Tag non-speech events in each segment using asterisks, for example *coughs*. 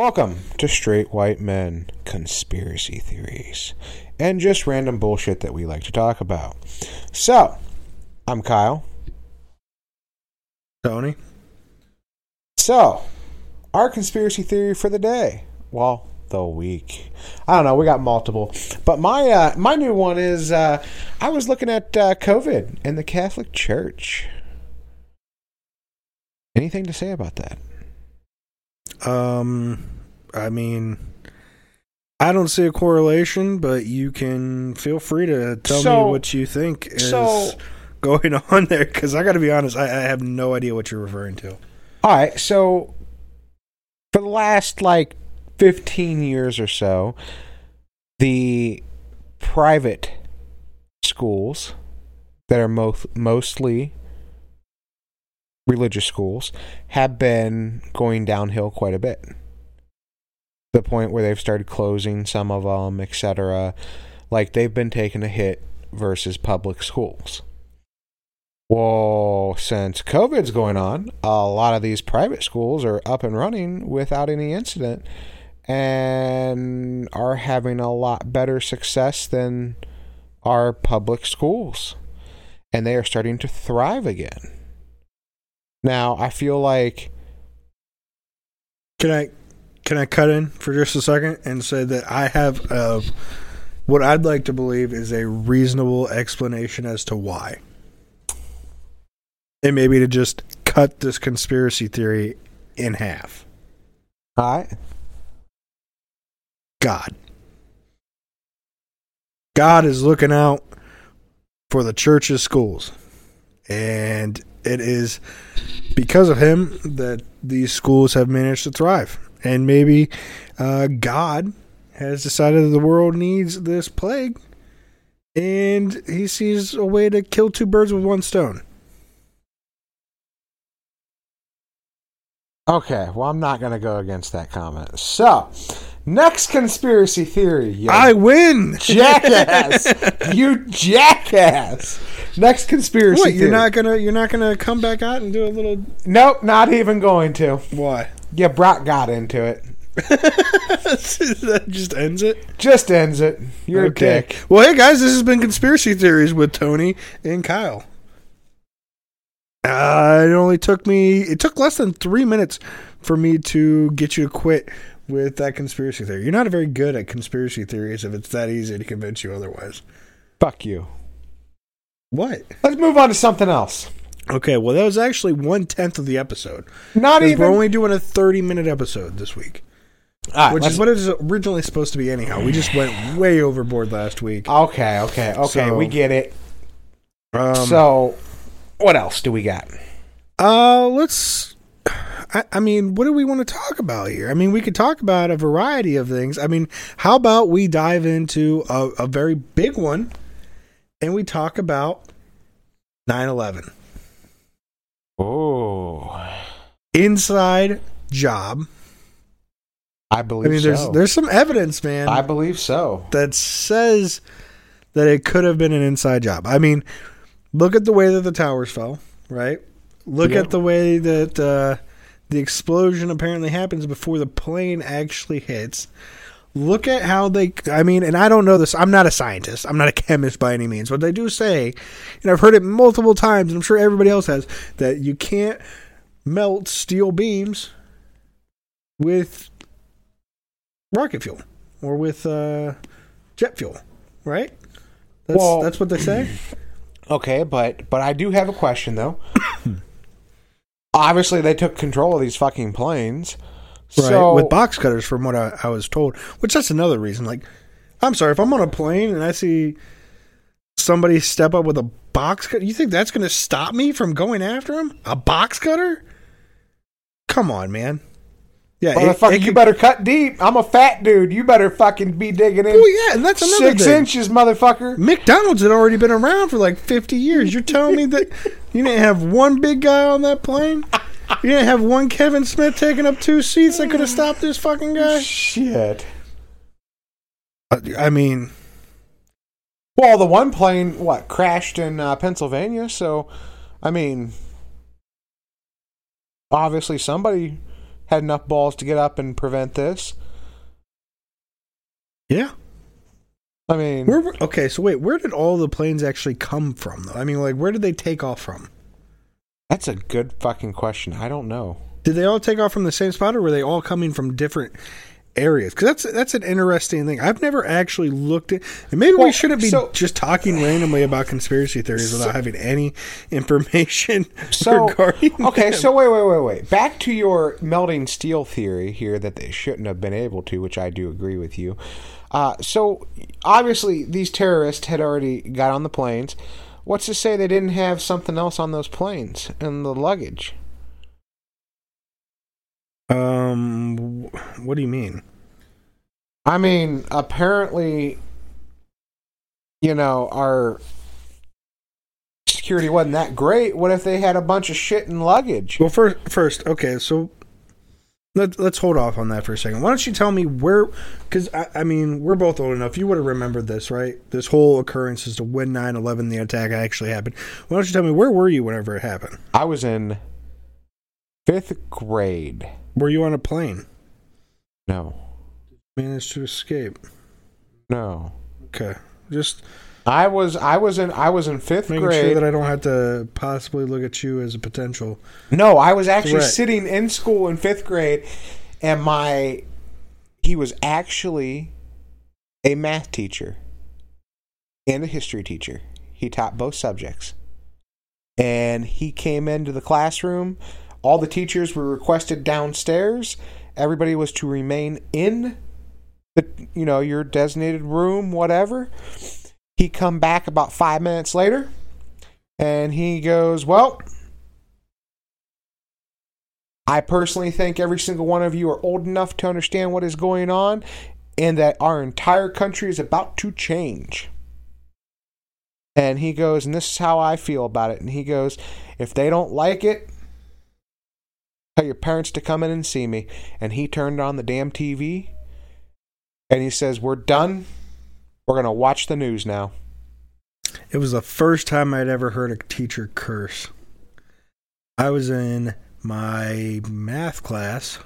Welcome to Straight White Men Conspiracy Theories and just random bullshit that we like to talk about. So, I'm Kyle. Tony? So, our conspiracy theory for the day. Well, the week. I don't know. We got multiple, but my uh, my new one is uh, I was looking at uh, COVID and the Catholic Church. Anything to say about that? Um, I mean, I don't see a correlation, but you can feel free to tell So- me what you think is so- going *laughs* on there. Because I got to be honest, I, I have no idea what you're referring to. All right, so for the last like 15 years or so, the private schools that are most mostly religious schools have been going downhill quite a bit. The point where they've started closing some of them, etc. Like they've been taking a hit versus public schools. Well, since COVID's going on, a lot of these private schools are up and running without any incident and are having a lot better success than our public schools. And they are starting to thrive again. Now, I feel like Can I can I cut in for just a second and say that I have uh, what I'd like to believe is a reasonable explanation as to why, and maybe to just cut this conspiracy theory in half. all right, God. God is looking out for the church's schools. And it is because of him that these schools have managed to thrive. And maybe uh, God has decided that the world needs this plague. And he sees a way to kill two birds with one stone. Okay, well, I'm not going to go against that comment. So, next conspiracy theory. I win! jackass. *laughs* you jackass. Next conspiracy What, theory. you're not gonna you're not gonna come back out and do a little Nope, not even going to. why? Yeah, Brock got into it. *laughs* that just ends it. Just ends it. You're a dick. Well, hey guys, this has been conspiracy theories with Tony and Kyle. Uh, it only took me. It took less than three minutes for me to get you to quit with that conspiracy theory. You're not very good at conspiracy theories if it's that easy to convince you otherwise. Fuck you. What? Let's move on to something else. Okay, well, that was actually one tenth of the episode. Not even. We're only doing a 30 minute episode this week, right, which is what it was originally supposed to be. Anyhow, we just went way overboard last week. Okay, okay, okay. So- we get it. Um, so, what else do we got? Uh, let's. I, I mean, what do we want to talk about here? I mean, we could talk about a variety of things. I mean, how about we dive into a, a very big one and we talk about 9 11? Oh, Inside job. I believe I mean, there's so. there's some evidence, man, I believe so. that says that it could have been an inside job. I mean, look at the way that the towers fell, right? Look Yeah. at the way that uh, the explosion apparently happens before the plane actually hits. Look at how they, I mean, and I don't know this, I'm not a scientist, I'm not a chemist by any means, but they do say, and I've heard it multiple times, and I'm sure everybody else has, that you can't melt steel beams with rocket fuel or with uh, jet fuel, right? That's, Well- that's what they say. *clears throat* Okay, but but I do have a question though. *coughs* Obviously, they took control of these fucking planes. Right, So with box cutters, from what I, I was told. Which that's another reason. Like, I'm sorry if I'm on a plane and I see somebody step up with a box cutter. You think that's going to stop me from going after him? A box cutter? Come on, man. Yeah, motherfucker, it you better cut deep. I'm a fat dude. You better fucking be digging in Well, yeah, and that's another six thing. inches, motherfucker. McDonald's had already been around for like 50 years. You're telling me that *laughs* you didn't have one big guy on that plane? You didn't have one Kevin Smith taking up two seats that could have stopped this fucking guy? Shit. I mean, Well, the one plane, what, crashed in uh, Pennsylvania? So, I mean, obviously somebody had enough balls to get up and prevent this. Yeah. I mean, Where, okay, so wait, where did all the planes actually come from? Though I mean, like, where did they take off from? that's a good fucking question. I don't know. Did they all take off from the same spot, or were they all coming from different areas? Because that's that's an interesting thing. I've never actually looked at, and maybe we shouldn't be so- just talking randomly about conspiracy theories without having any information *laughs* So regarding. okay, them. so wait, wait, wait, wait. Back to your melting steel theory here that they shouldn't have been able to, which I do agree with you. Uh, so obviously these terrorists had already got on the planes. What's to say they didn't have something else on those planes and the luggage? um, what do you mean? I mean, apparently, you know, our security wasn't that great. What if they had a bunch of shit and luggage? Well, first, first, okay, so let, let's hold off on that for a second. Why don't you tell me where? Because I, I mean, we're both old enough. You would have remembered this, right? This whole occurrence as to when 9-11, the attack actually happened. Why don't you tell me where were you whenever it happened? I was in fifth grade. Were you on a plane? No, Managed to escape. no. Okay, just I was I was in I was in fifth making grade. sure that I don't have to possibly look at you as a potential. no, I was actually Threat. sitting in school in fifth grade, and my he was actually a math teacher and a history teacher. He taught both subjects, and he came into the classroom. All the teachers were requested downstairs. Everybody was to remain in the you know your designated room, whatever. He come back about five minutes later, and he goes, "Well, I personally think every single one of you are old enough to understand what is going on, and that our entire country is about to change." And he goes, and this is how I feel about it. And he goes, if they don't like it, tell your parents to come in and see me. And he turned on the damn TV and he says, We're done. We're going to watch the news now. It was the first time I'd ever heard a teacher curse. I was in my math class,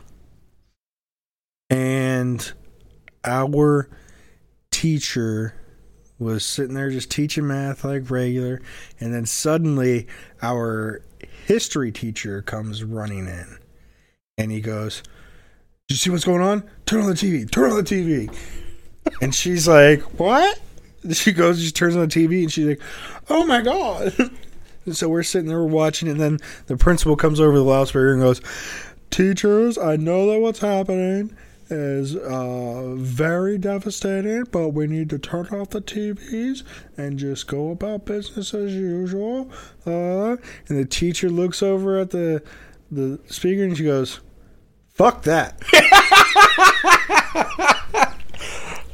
and our teacher was sitting there just teaching math like regular, and then suddenly our history teacher comes running in, and he goes, "Did you see what's going on? Turn on the TV. Turn on the TV." And she's like, "What?" She goes, she turns on the TV, and she's like, "Oh my god!" *laughs* And so we're sitting there watching, and then the principal comes over the loudspeaker and goes, "Teachers, I know that what's happening is uh, very devastating, but we need to turn off the TVs and just go about business as usual." Uh, and the teacher looks over at the the speaker and she goes, "Fuck that." *laughs*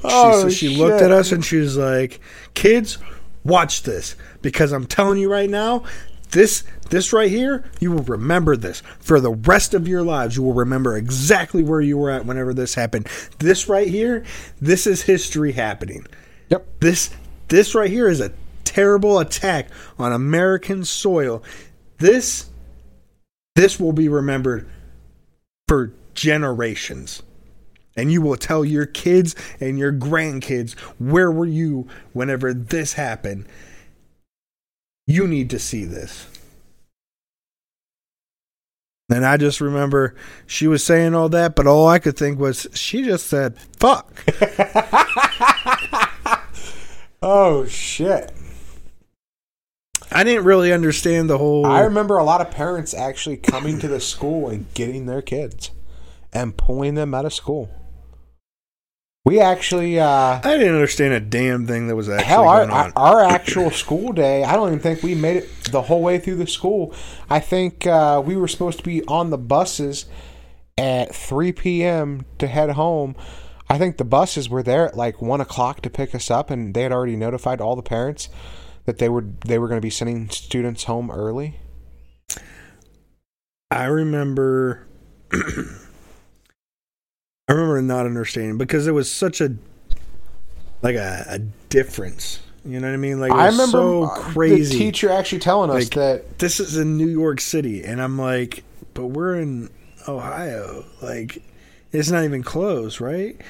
Oh, she, so she looked at us and she was like, "Kids, watch this because I'm telling you right now, this this right here, you will remember this for the rest of your lives. You will remember exactly where you were at whenever this happened. This right here, this is history happening. Yep. This this right here is a terrible attack on American soil. This this will be remembered for generations. And you will tell your kids and your grandkids where were you whenever this happened. You need to see this. And I just remember she was saying all that, but all I could think was she just said fuck. *laughs* Oh, shit. I didn't really understand the whole I remember a lot of parents actually coming to the school and getting their kids and pulling them out of school. We actually, uh, I didn't understand a damn thing that was actually hell, our, going on. our actual school day, I don't even think we made it the whole way through the school. I think uh, we were supposed to be on the buses at 3 p.m. to head home. I think the buses were there at like 1 o'clock to pick us up, and they had already notified all the parents that they were they were going to be sending students home early. I remember *clears throat* I remember not understanding because it was such a like a, a difference. You know what I mean? Like it was I remember so crazy. the teacher actually telling us Like, that this is in New York City, and I'm like, but we're in Ohio. Like it's not even close, right?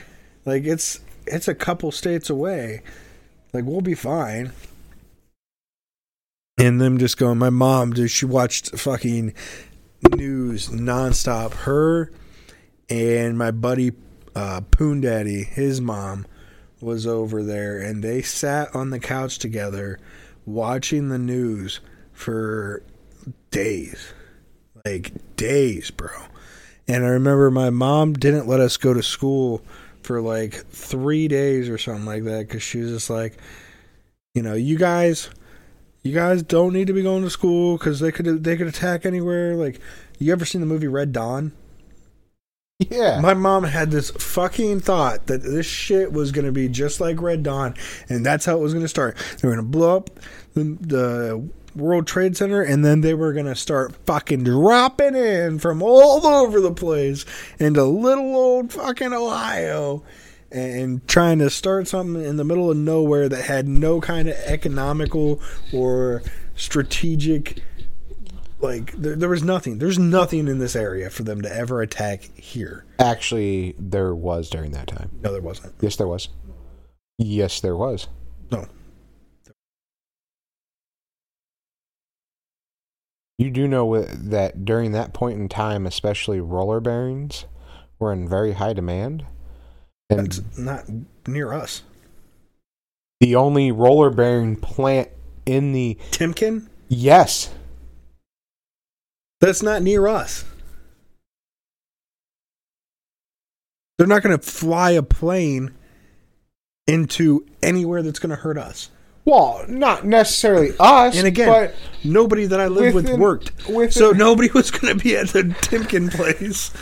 Like it's it's a couple states away. Like we'll be fine. And them just going, my mom, dude, she watched fucking news nonstop. Her and my buddy uh, Poon Daddy, his mom, was over there, and they sat on the couch together watching the news for days, like days, bro. And I remember my mom didn't let us go to school for like three days or something like that because she was just like, you know, you guys, you guys don't need to be going to school because they could they could attack anywhere. Like, you ever seen the movie Red Dawn? Yeah. My mom had this fucking thought that this shit was going to be just like Red Dawn, and that's how it was going to start. They were going to blow up the, the World Trade Center, and then they were going to start fucking dropping in from all over the place into little old fucking Ohio and trying to start something in the middle of nowhere that had no kind of economical or strategic like there, there was nothing there's nothing in this area for them to ever attack here Actually, there was during that time. no there wasn't Yes, there was. Yes, there was. no You do know that during that point in time, especially roller bearings were in very high demand. And that's not near us the only roller bearing plant in the. timken Yes. That's not near us they're not going to fly a plane into anywhere that's going to hurt us Well, not necessarily us. and again but nobody that i lived with worked within- so nobody was going to be at the timken place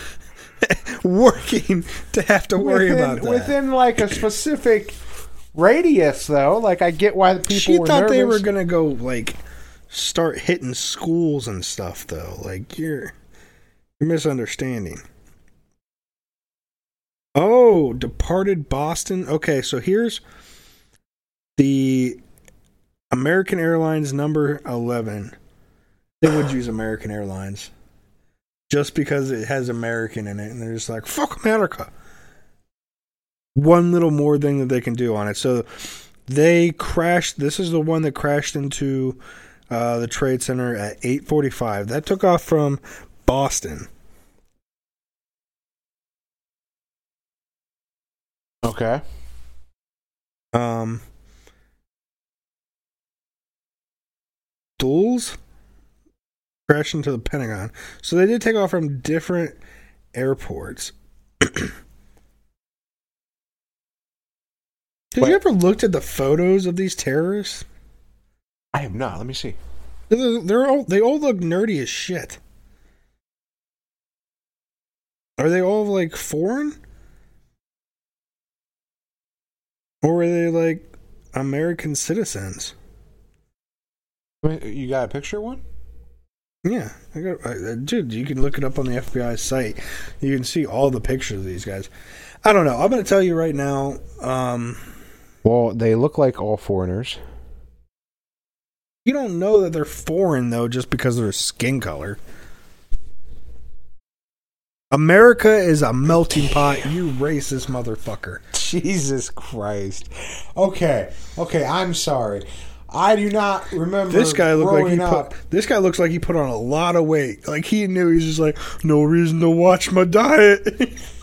*laughs* working to have to worry within, about that within like a specific radius, though. Like I get why the people she thought they were gonna go like start hitting schools and stuff though. Like you're you're misunderstanding. Oh departed boston. Okay so here's the american airlines number 11 they would use american airlines just because it has american in it and they're just like fuck america. One little more thing that they can do on it. So they crashed this is the one that crashed into uh, the trade center at 8:45 that took off from Boston okay. um Dulles crashed into the Pentagon so they did take off from different airports *clears throat* Did Wait. you ever looked at the photos of these terrorists? I have not. Let me see. They're, they're all they all look nerdy as shit. Are they all like foreign? Or are they like American citizens? You got a picture of one? Yeah, I got, I, dude. You can look it up on the FBI site. You can see all the pictures of these guys. I don't know. I'm going to tell you right now. Um, Well, they look like all foreigners. You don't know that they're foreign though, just because of their skin color. America is a melting pot. You racist motherfucker. Jesus Christ. Okay, okay, I'm sorry. I do not remember. This guy looked like he up. put. This guy looks like he put on a lot of weight. Like he knew he's just like no reason to watch my diet. *laughs*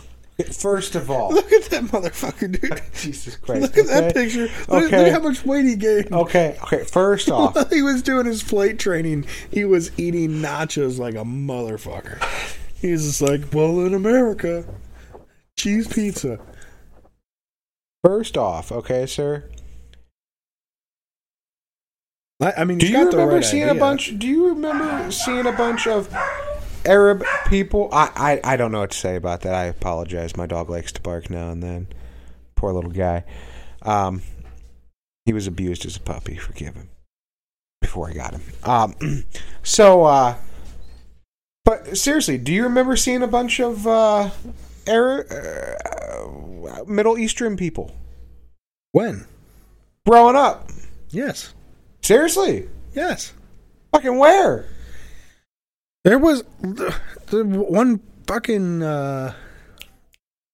First of all, Look at that motherfucker, dude. *laughs* Jesus Christ. Look at that picture. Look, Okay. look at how much weight he gained. Okay, okay. First *laughs* off, While he was doing his flight training, he was eating nachos like a motherfucker. He's just like, well, in America, cheese pizza. first off, okay, sir. I, I mean, Do you got the remember right seeing a bunch? Do you remember seeing a bunch of Arab people? I, I I don't know what to say about that. I apologize. My dog likes to bark now and then. Poor little guy. Um, he was abused as a puppy. Forgive him. Before I got him. Um, *clears throat* so uh, but seriously, do you remember seeing a bunch of uh, Arab, uh, Middle Eastern people When? growing up? Yes. Seriously, Yes. fucking where? There was the, the one fucking uh,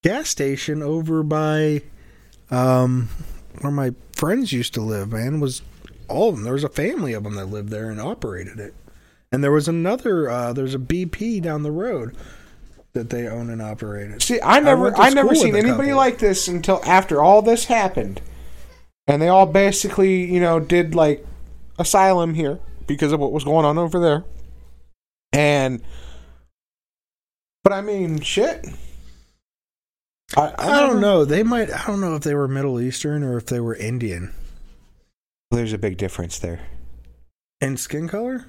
gas station over by um, where my friends used to live, man, was all of them. There was a family of them that lived there and operated it. And there was another, uh, there's a BP down the road that they own and operated. See, I never, to I, never seen anybody couple. like this until after all this happened, and they all basically, you know, did like asylum here because of what was going on over there, and. But I mean, shit. I, I don't know. They might, I don't know if they were Middle Eastern or if they were Indian. There's a big difference there. And skin color?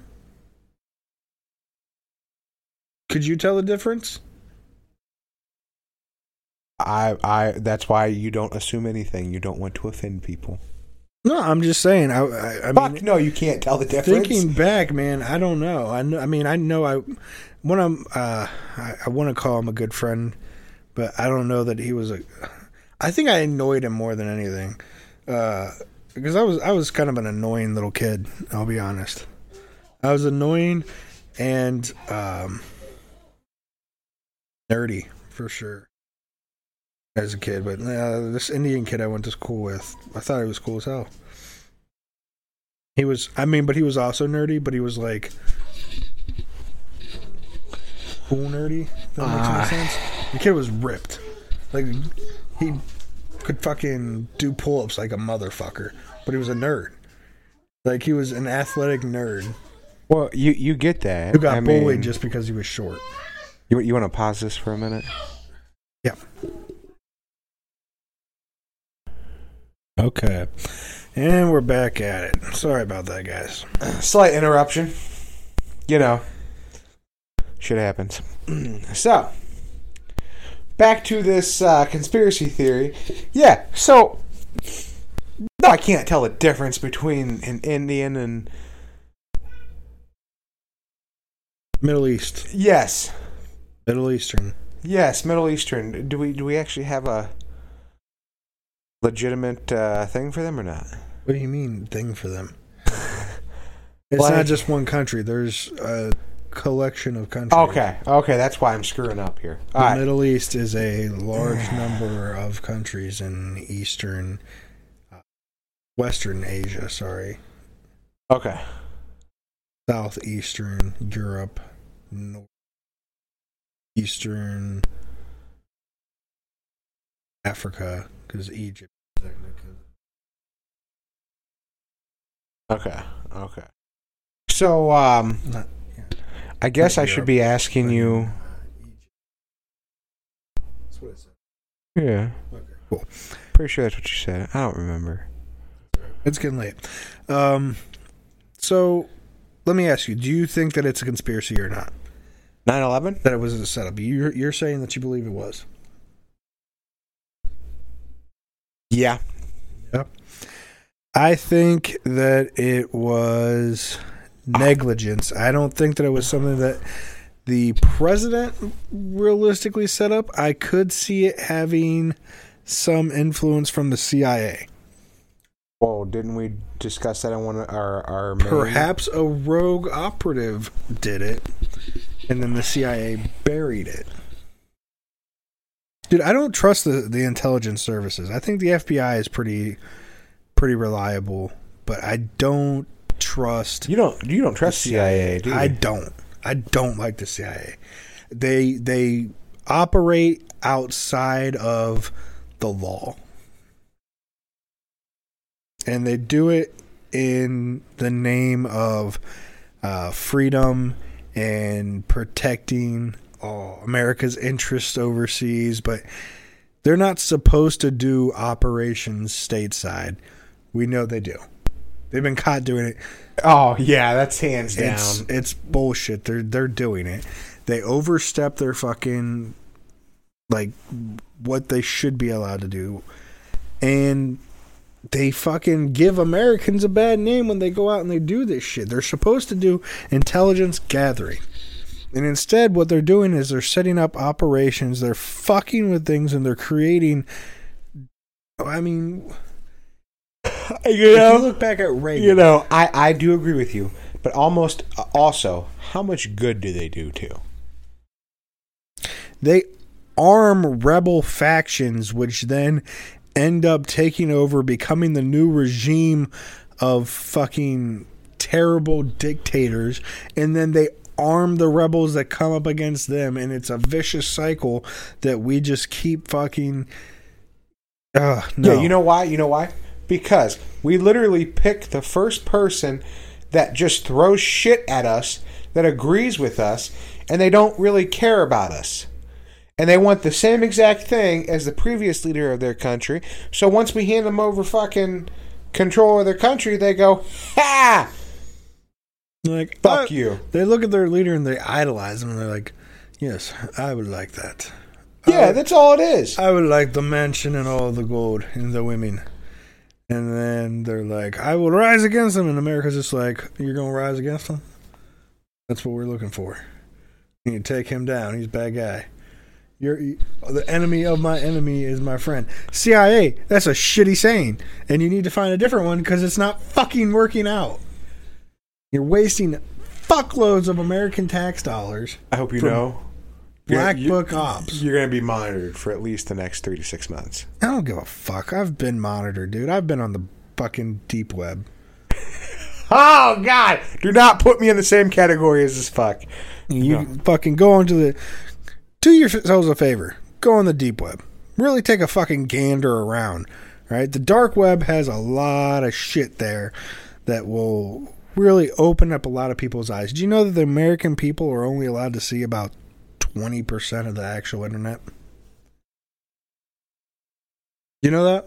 Could you tell the difference? I, I. That's why you don't assume anything. You don't want to offend people. No, I'm just saying. I, I, I Fuck mean, no, you can't tell the difference. thinking back, man, I don't know. I know. I mean, I know. I when I'm, uh, I, I want to call him a good friend, but I don't know that he was a. I think I annoyed him more than anything, uh, because I was I was kind of an annoying little kid. I'll be honest. I was annoying and um, nerdy for sure as a kid. But uh, this Indian kid I went to school with, I thought he was cool as hell. He was, I mean, but he was also nerdy, but he was like cool nerdy. That makes any sense. The kid was ripped. Like, he could fucking do pull ups like a motherfucker, but he was a nerd. Like, he was an athletic nerd Well, you you get that. who got I bullied mean, just because he was short. You you want to pause this for a minute? Yeah. Okay. And we're back at it. Sorry about that, guys. *clears throat* Slight interruption. You know, shit happens. *clears throat* so, back to this uh, conspiracy theory. Yeah. So, no, I can't tell the difference between an Indian and Middle East. yes, Middle Eastern. yes, Middle Eastern. Do we do we actually have a legitimate uh, thing for them or not? What do you mean thing for them? *laughs* It's Like- not just one country. There's a collection of countries. Okay, okay, that's why I'm screwing up here. The All right. Middle East is a large *sighs* number of countries in Eastern, uh, Western Asia. Sorry, Okay. Southeastern Europe, Northeastern Africa, because Egypt. Technically. Okay. Okay. So, um, Not, I guess I should be asking you. That's what it said. Yeah. Okay, cool. Pretty sure that's what you said. I don't remember. It's getting late. Um, so let me ask you: Do you think that it's a conspiracy or not? 9 11? That it was a setup? You're you're saying that you believe it was. Yeah. I think that it was negligence. I don't think that it was something that the president realistically set up. I could see it having some influence from the CIA. Well, didn't we discuss that in one of our our main- Perhaps a rogue operative did it, and then the CIA buried it. Dude, I don't trust the, the intelligence services. I think the FBI is pretty pretty reliable, but I don't trust You don't you don't trust the CIA, do? I don't. I don't like the CIA. They they operate outside of the law. And they do it in the name of uh, freedom and protecting uh, America's interests overseas, but they're not supposed to do operations stateside. We know they do. They've been caught doing it. oh yeah, that's hands down. It's it's bullshit. They're they're doing it. They overstep their fucking like what they should be allowed to do. And they fucking give Americans a bad name when they go out and they do this shit. They're supposed to do intelligence gathering. And instead what they're doing is they're setting up operations, they're fucking with things and they're creating I mean, *laughs* you if you know, look back at Reagan, you know, I I do agree with you, but almost uh, also, how much good do they do too? They arm rebel factions, which then end up taking over, becoming the new regime of fucking terrible dictators, and then they arm the rebels that come up against them, and it's a vicious cycle that we just keep fucking. Uh, no. Yeah, you know why? You know why? Because we literally pick the first person that just throws shit at us, that agrees with us, and they don't really care about us. And they want the same exact thing as the previous leader of their country. So once we hand them over fucking control of their country, they go, ha! Like Fuck uh, you. They look at their leader and they idolize him, and they're like, "Yes, I would like that. Yeah, that's all it is. I would like the mansion and all the gold and the women." And then they're like, "I will rise against them," and America's just like, "You're gonna rise against them? That's what we're looking for. You need to take him down. He's a bad guy." You're, the enemy of my enemy is my friend. CIA, that's a shitty saying. And you need to find a different one because it's not fucking working out. You're wasting fuckloads of American tax dollars. I hope you know. Black you- Book Ops. You're going to be monitored for at least the next three to six months. I don't give a fuck. I've been monitored, dude. I've been on the fucking deep web. *laughs* Oh, God! Do not put me in the same category as this fuck. You fucking go onto the. Do yourselves a favor. Go on the deep web. Really take a fucking gander around. Right? The dark web has a lot of shit there that will really open up a lot of people's eyes. Do you know that the American people are only allowed to see about 20% of the actual internet? You know that?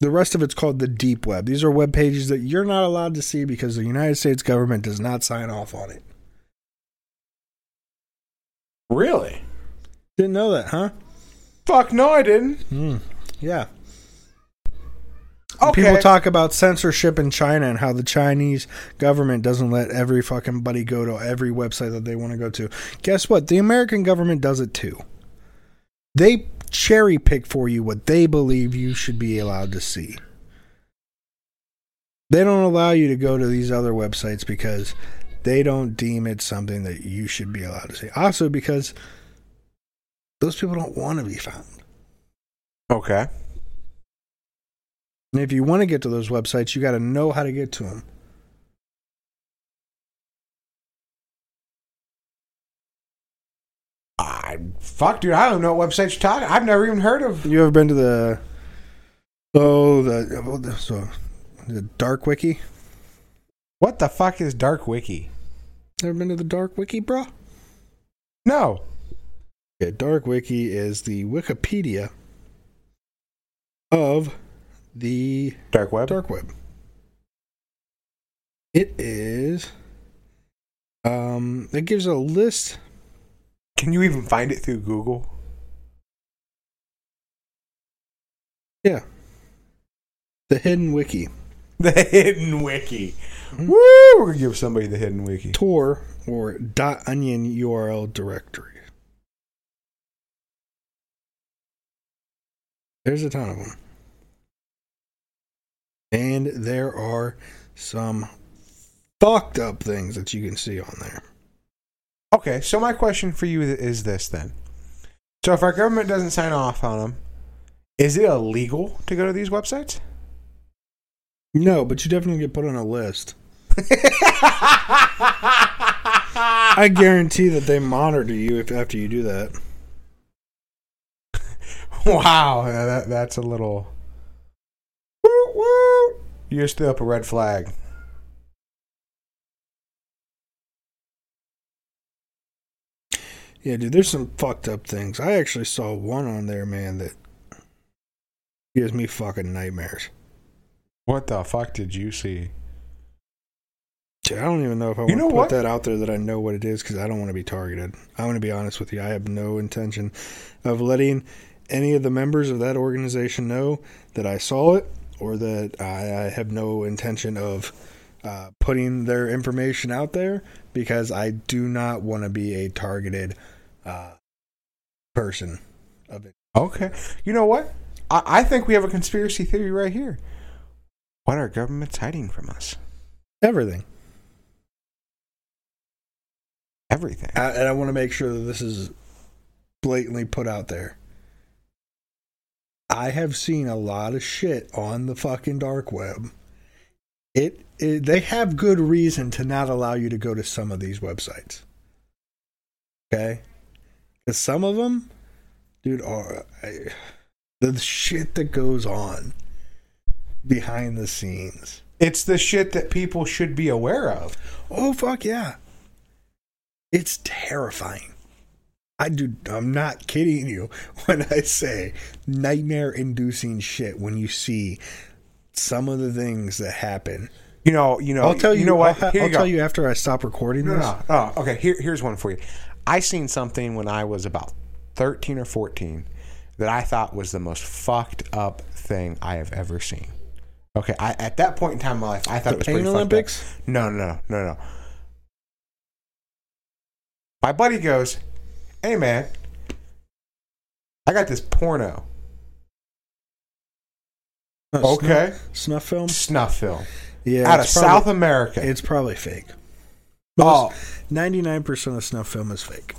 The rest of it's called the deep web. These are web pages that you're not allowed to see because the United States government does not sign off on it. Really? Didn't know that, huh? Fuck no, I didn't. Hmm. Yeah. Okay. People talk about censorship in China and how the Chinese government doesn't let every fucking buddy go to every website that they want to go to. Guess what? The American government does it too. They cherry pick for you what they believe you should be allowed to see. They don't allow you to go to these other websites because they don't deem it something that you should be allowed to see. Also, because those people don't want to be found. Okay. And if you want to get to those websites, you got to know how to get to them. I fuck, dude. I don't know what websites you're talking. I've never even heard of. You ever been to the oh the oh, the- so the dark wiki? What the fuck is Dark Wiki? Ever been to the dark wiki, bro? No. Yeah, dark wiki is the Wikipedia of the Dark Web. dark web. It is um it gives a list Can you even find it through Google? yeah. The hidden wiki. *laughs* The hidden wiki. Mhm. Woo! We're gonna give somebody the hidden wiki. Tor or dot onion URL directory. There's a ton of them. And there are some fucked up things that you can see on there. Okay, so my question for you is this then. So if our government doesn't sign off on them, is it illegal to go to these websites? No, but you definitely get put on a list. *laughs* I guarantee that they monitor you if after you do that. wow, that, that's a little. You just threw up a red flag. Yeah, dude, there's some fucked up things. I actually saw one on there, man, that gives me fucking nightmares. What the fuck did you see? Dude, I don't even know if I You want to put what? that out there that I know what it is because I don't want to be targeted. I'm going to be honest with you. I have no intention of letting any of the members of that organization know that I saw it or that I, I have no intention of uh, putting their information out there because I do not want to be a targeted uh, person of it. Okay. You know what? I, I think we have a conspiracy theory right here. What are governments hiding from us? Everything. everything. I, and I want to make sure that this is blatantly put out there. I have seen a lot of shit on the fucking dark web. It, it they have good reason to not allow you to go to some of these websites. Okay, because some of them, dude, are I, the shit that goes on behind the scenes. It's the shit that people should be aware of. Oh fuck yeah. It's terrifying. I do I'm not kidding you *laughs* when I say nightmare inducing shit when you see some of the things that happen. You know, you know. I'll tell you, You know what? I'll, I'll you tell you after I stop recording No, this. no. Oh, okay. Here, here's one for you. I seen something when I was about 13 or 14 that I thought was the most fucked up thing I have ever seen. Okay, I, at that point in time in my life, I thought The it was pretty Olympics? fucked up. No, no, no, no, no. My buddy goes, "Hey, man, I got this porno. Uh, Okay, Snuff, snuff film? snuff film Yeah. out of probably- South America. It's probably fake. oh, Ninety nine percent of snuff film is fake.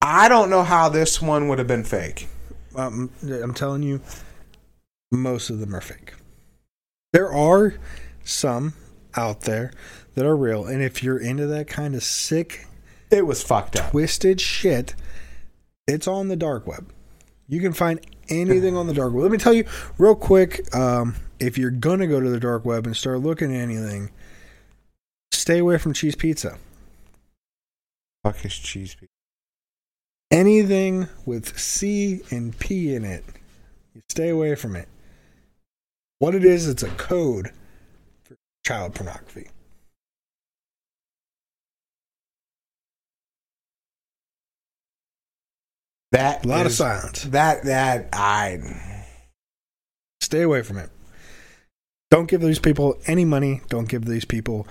I don't know how this one would have been fake. Um, I'm telling you, most of them are fake. There are some out there that are real, and if you're into that kind of sick, It was fucked up. twisted shit, it's on the dark web. You can find anything on the dark web. Let me tell you real quick. Um, if you're gonna go to the dark web and start looking at anything, stay away from cheese pizza. Fuck is cheese pizza. anything with C and P in it, you stay away from it. What it is, it's a code for child pornography. That A lot of is- silence. That that I Stay away from it. Don't give these people any money. Don't give these people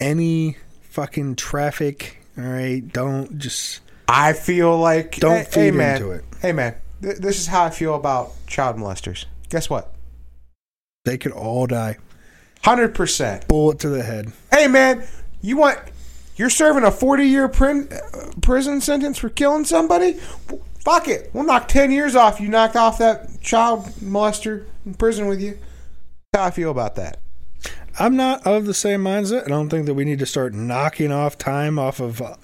any fucking traffic. All right. Don't just I feel like don't hey, feed hey, man, into it. Hey man, th- this is how I feel about child molesters. Guess what? They could all die. Hundred percent. Bullet to the head. Hey man, you want? You're serving a 40 year prin- prison sentence for killing somebody? Fuck it. We'll knock 10 years off. You knocked off that child molester in prison with you. How I feel about that. I'm not of the same mindset. I don't think that we need to start knocking off time off of uh,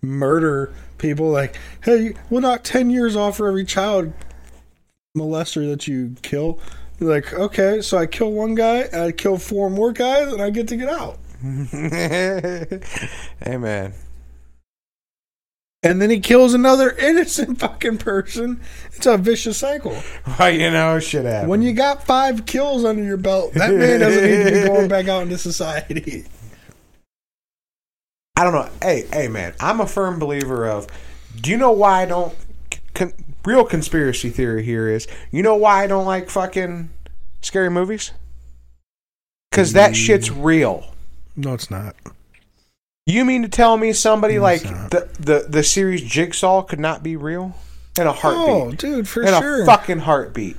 murder people. Like, hey, we'll knock 10 years off for every child molester that you kill. Like, okay, so I kill one guy, I kill four more guys, and I get to get out. *laughs* hey man. And then he kills another innocent *laughs* fucking person. It's a vicious cycle. Well, you know, shit happens. When you got five kills under your belt, that man doesn't need to be going back out into society. *laughs* I don't know. Hey, hey, man. I'm a firm believer of. Do you know why I don't? Con, real conspiracy theory here is. You know why I don't like fucking scary movies? Because that shit's real. No, it's not. You mean to tell me somebody No, like the, the the series Jigsaw could not be real in a heartbeat? Oh, dude, for in sure. a fucking heartbeat.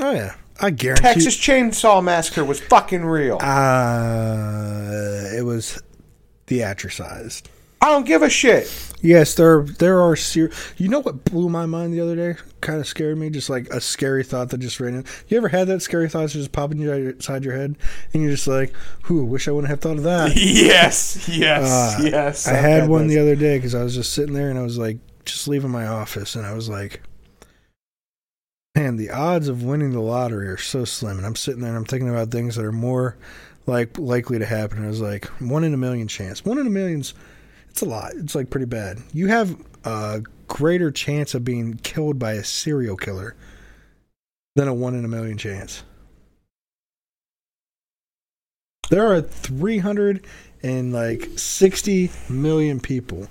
oh, yeah. I guarantee Texas Chainsaw Massacre was fucking real. Uh, it was theatricized. I don't give a shit. Yes, there there are ser- You know what blew my mind the other day? Kind of scared me. Just like a scary thought that just ran in. You ever had that scary thought just pop in your, inside your head, and you're just like, "Who? Wish I wouldn't have thought of that." *laughs* yes, yes, Uh, yes. I had one the other day because I was just sitting there and I was like, just leaving my office, and I was like, man, the odds of winning the lottery are so slim. And I'm sitting there and I'm thinking about things that are more like likely to happen. And I was like, one in a million chance. One in a million's it's a lot. It's like pretty bad. You have a greater chance of being killed by a serial killer than a one in a million chance. There are 300 and like 60 million people.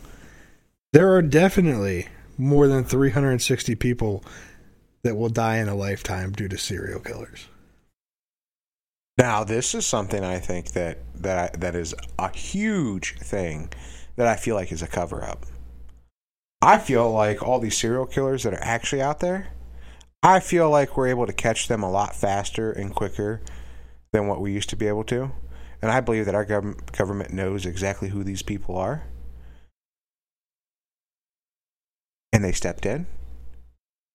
There are definitely more than 360 people that will die in a lifetime due to serial killers. Now, this is something I think that that that is a huge thing that I feel like is a cover up. I feel like all these serial killers that are actually out there, I feel like we're able to catch them a lot faster and quicker than what we used to be able to. And I believe that our gov- government knows exactly who these people are. And they stepped in.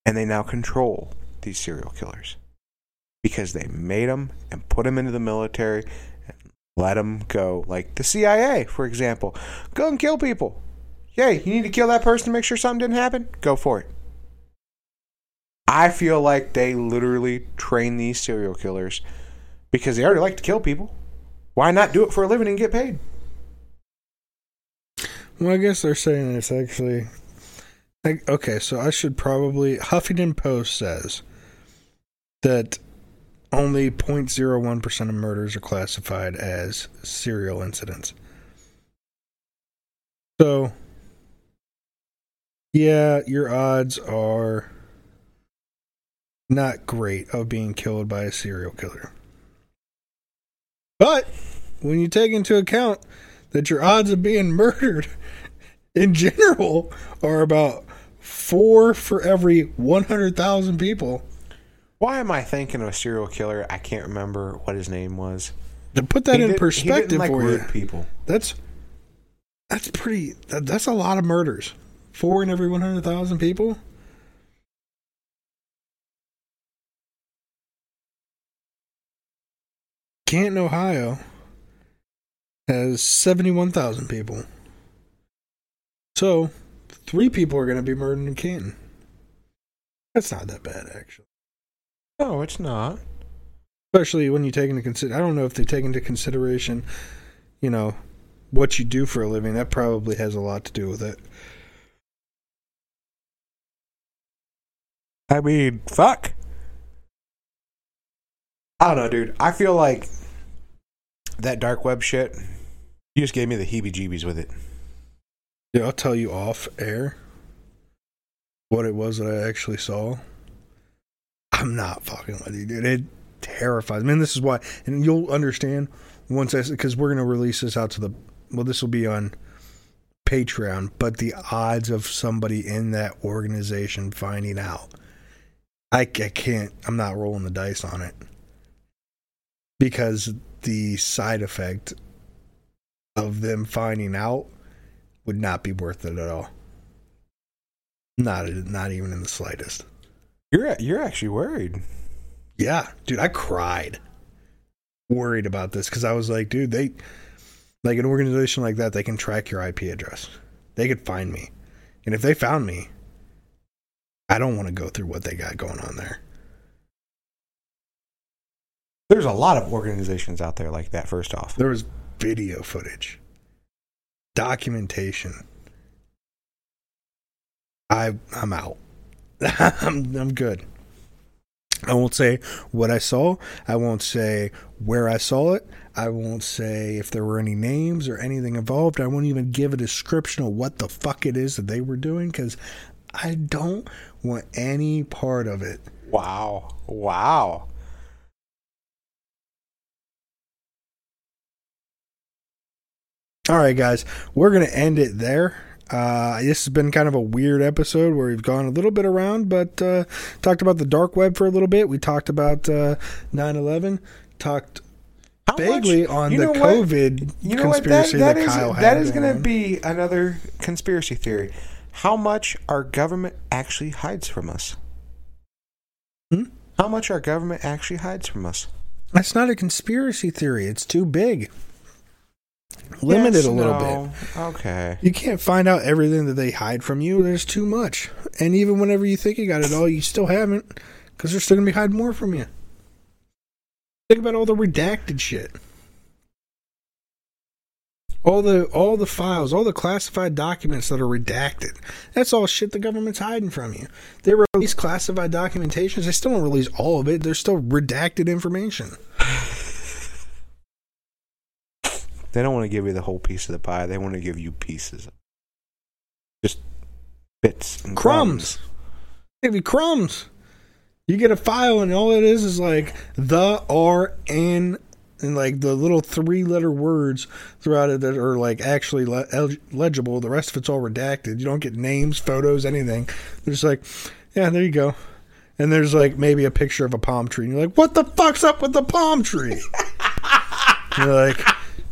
And they now control these serial killers because they made them and put them into the military let them go. Like the CIA, for example, go and kill people. Yay, you need to kill that person to make sure something didn't happen? Go for it. I feel like they literally train these serial killers because they already like to kill people. Why not do it for a living and get paid? Well, I guess they're saying it's actually. Like, okay, so I should probably. Huffington Post says that only 0.01% of murders are classified as serial incidents. So, yeah, your odds are not great of being killed by a serial killer. But when you take into account that your odds of being *laughs* murdered in general are about four for every 100,000 people. Why am I thinking of a serial killer? I can't remember what his name was. To put that He in perspective like for you, people. that's that's pretty. That, that's a lot of murders. Four in every 100,000 people. Canton, Ohio has 71,000 people. So, three people are going to be murdered in Canton. That's not that bad, actually. No, it's not. Especially when you take into consider. I don't know if they take into consideration, you know, what you do for a living. That probably has a lot to do with it. I mean, fuck. I don't know, dude. I feel like that dark web shit. You just gave me the heebie-jeebies with it. Yeah, I'll tell you off air what it was that I actually saw. I'm not fucking with you, dude. It terrifies me. And this is why, and you'll understand once I, because we're gonna release this out to the. Well, this will be on Patreon, but the odds of somebody in that organization finding out, I, I can't. I'm not rolling the dice on it because the side effect of them finding out would not be worth it at all. Not not even in the slightest. You're you're actually worried. Yeah, dude, I cried worried about this because I was like, dude, they like an organization like that, they can track your IP address. They could find me. And if they found me, I don't want to go through what they got going on there. There's a lot of organizations out there like that. First off, There was video footage, documentation. I I'm out. *laughs* I'm I'm good. I won't say what I saw. I won't say where I saw it. I won't say if there were any names or anything involved. I won't even give a description of what the fuck it is that they were doing because I don't want any part of it. wow, wow. All right, guys, we're going to end it there. Uh, this has been kind of a weird episode where we've gone a little bit around, but uh, talked about the dark web for a little bit. We talked about uh, 9/11. Talked How vaguely much- on you the? COVID You know what? That, conspiracy that that, is Kyle had. that is going going to be another conspiracy theory. How much our government actually hides from us? Hmm? How much our government actually hides from us? That's not a conspiracy theory. It's too big. Limit Yes, it a little no. bit. Okay. You can't find out everything that they hide from you. There's too much. And even whenever you think you got it all, you still haven't because they're still going to be hiding more from you. Think about all the redacted shit. All the all the files, all the classified documents that are redacted. That's all shit the government's hiding from you. They release classified documentations. They still don't release all of it. There's still redacted information. They don't want to give you the whole piece of the pie. They want to give you pieces. Just bits and Crumbs. Give you crumbs. You get a file and all it is is like the R N and like the little three letter words throughout it that are like actually le- legible. The rest of it's all redacted. You don't get names, photos, anything. They're just like, yeah, there you go. And there's like maybe a picture of a palm tree. And you're like, what the fuck's up with the palm tree? *laughs* you're like,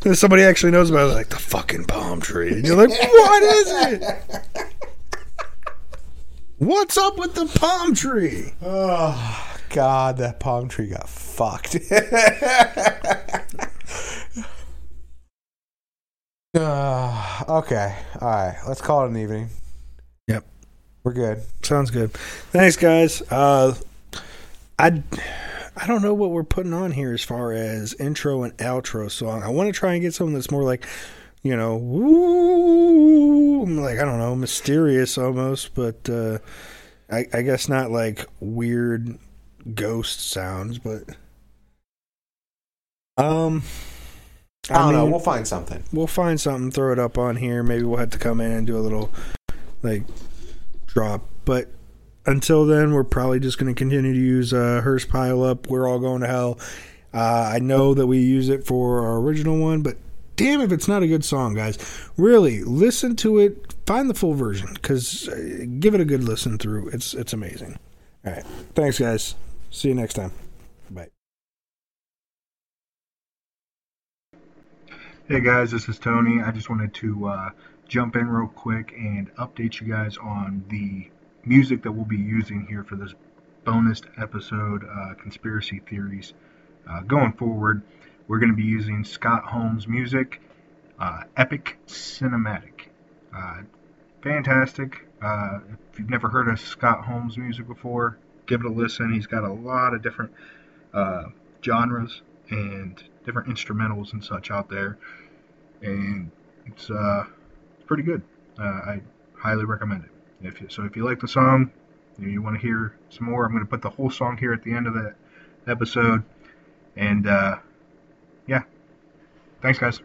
and somebody actually knows about it. Like the fucking palm tree. And you're like, what is it? What's up with the palm tree? Oh God, that palm tree got fucked. uh, *laughs* okay, all right. Let's call it an evening. Yep. We're good. Sounds good. Thanks, guys. Uh, I I don't know what we're putting on here as far as intro and outro song. I want to try and get something that's more like, you know, woo, like I don't know, mysterious almost, but uh, I, I guess not like weird ghost sounds, but um. I don't know. We'll find something. we'll find something, throw it up on here. Maybe we'll have to come in and do a little like drop. But until then, we're probably just going to continue to use uh, Hearst Pile Up. We're all going to hell. Uh, I know that we use it for our original one, but damn if it's not a good song, guys. Really, listen to it. Find the full version because uh, give it a good listen through. It's it's amazing. All right, thanks, guys. See you next time. Bye. Hey guys, this is Tony. I just wanted to uh, jump in real quick and update you guys on the music that we'll be using here for this bonus episode, uh, Conspiracy Theories. Uh, going forward, we're going to be using Scott Holmes music, uh, Epic Cinematic. Uh, fantastic. Uh, if you've never heard of Scott Holmes music before, give it a listen. He's got a lot of different uh, genres and different instrumentals and such out there, and it's uh, it's pretty good. I highly recommend it. If you, so, if you like the song, and you want to hear some more, I'm going to put the whole song here at the end of the episode, and uh, yeah, thanks guys.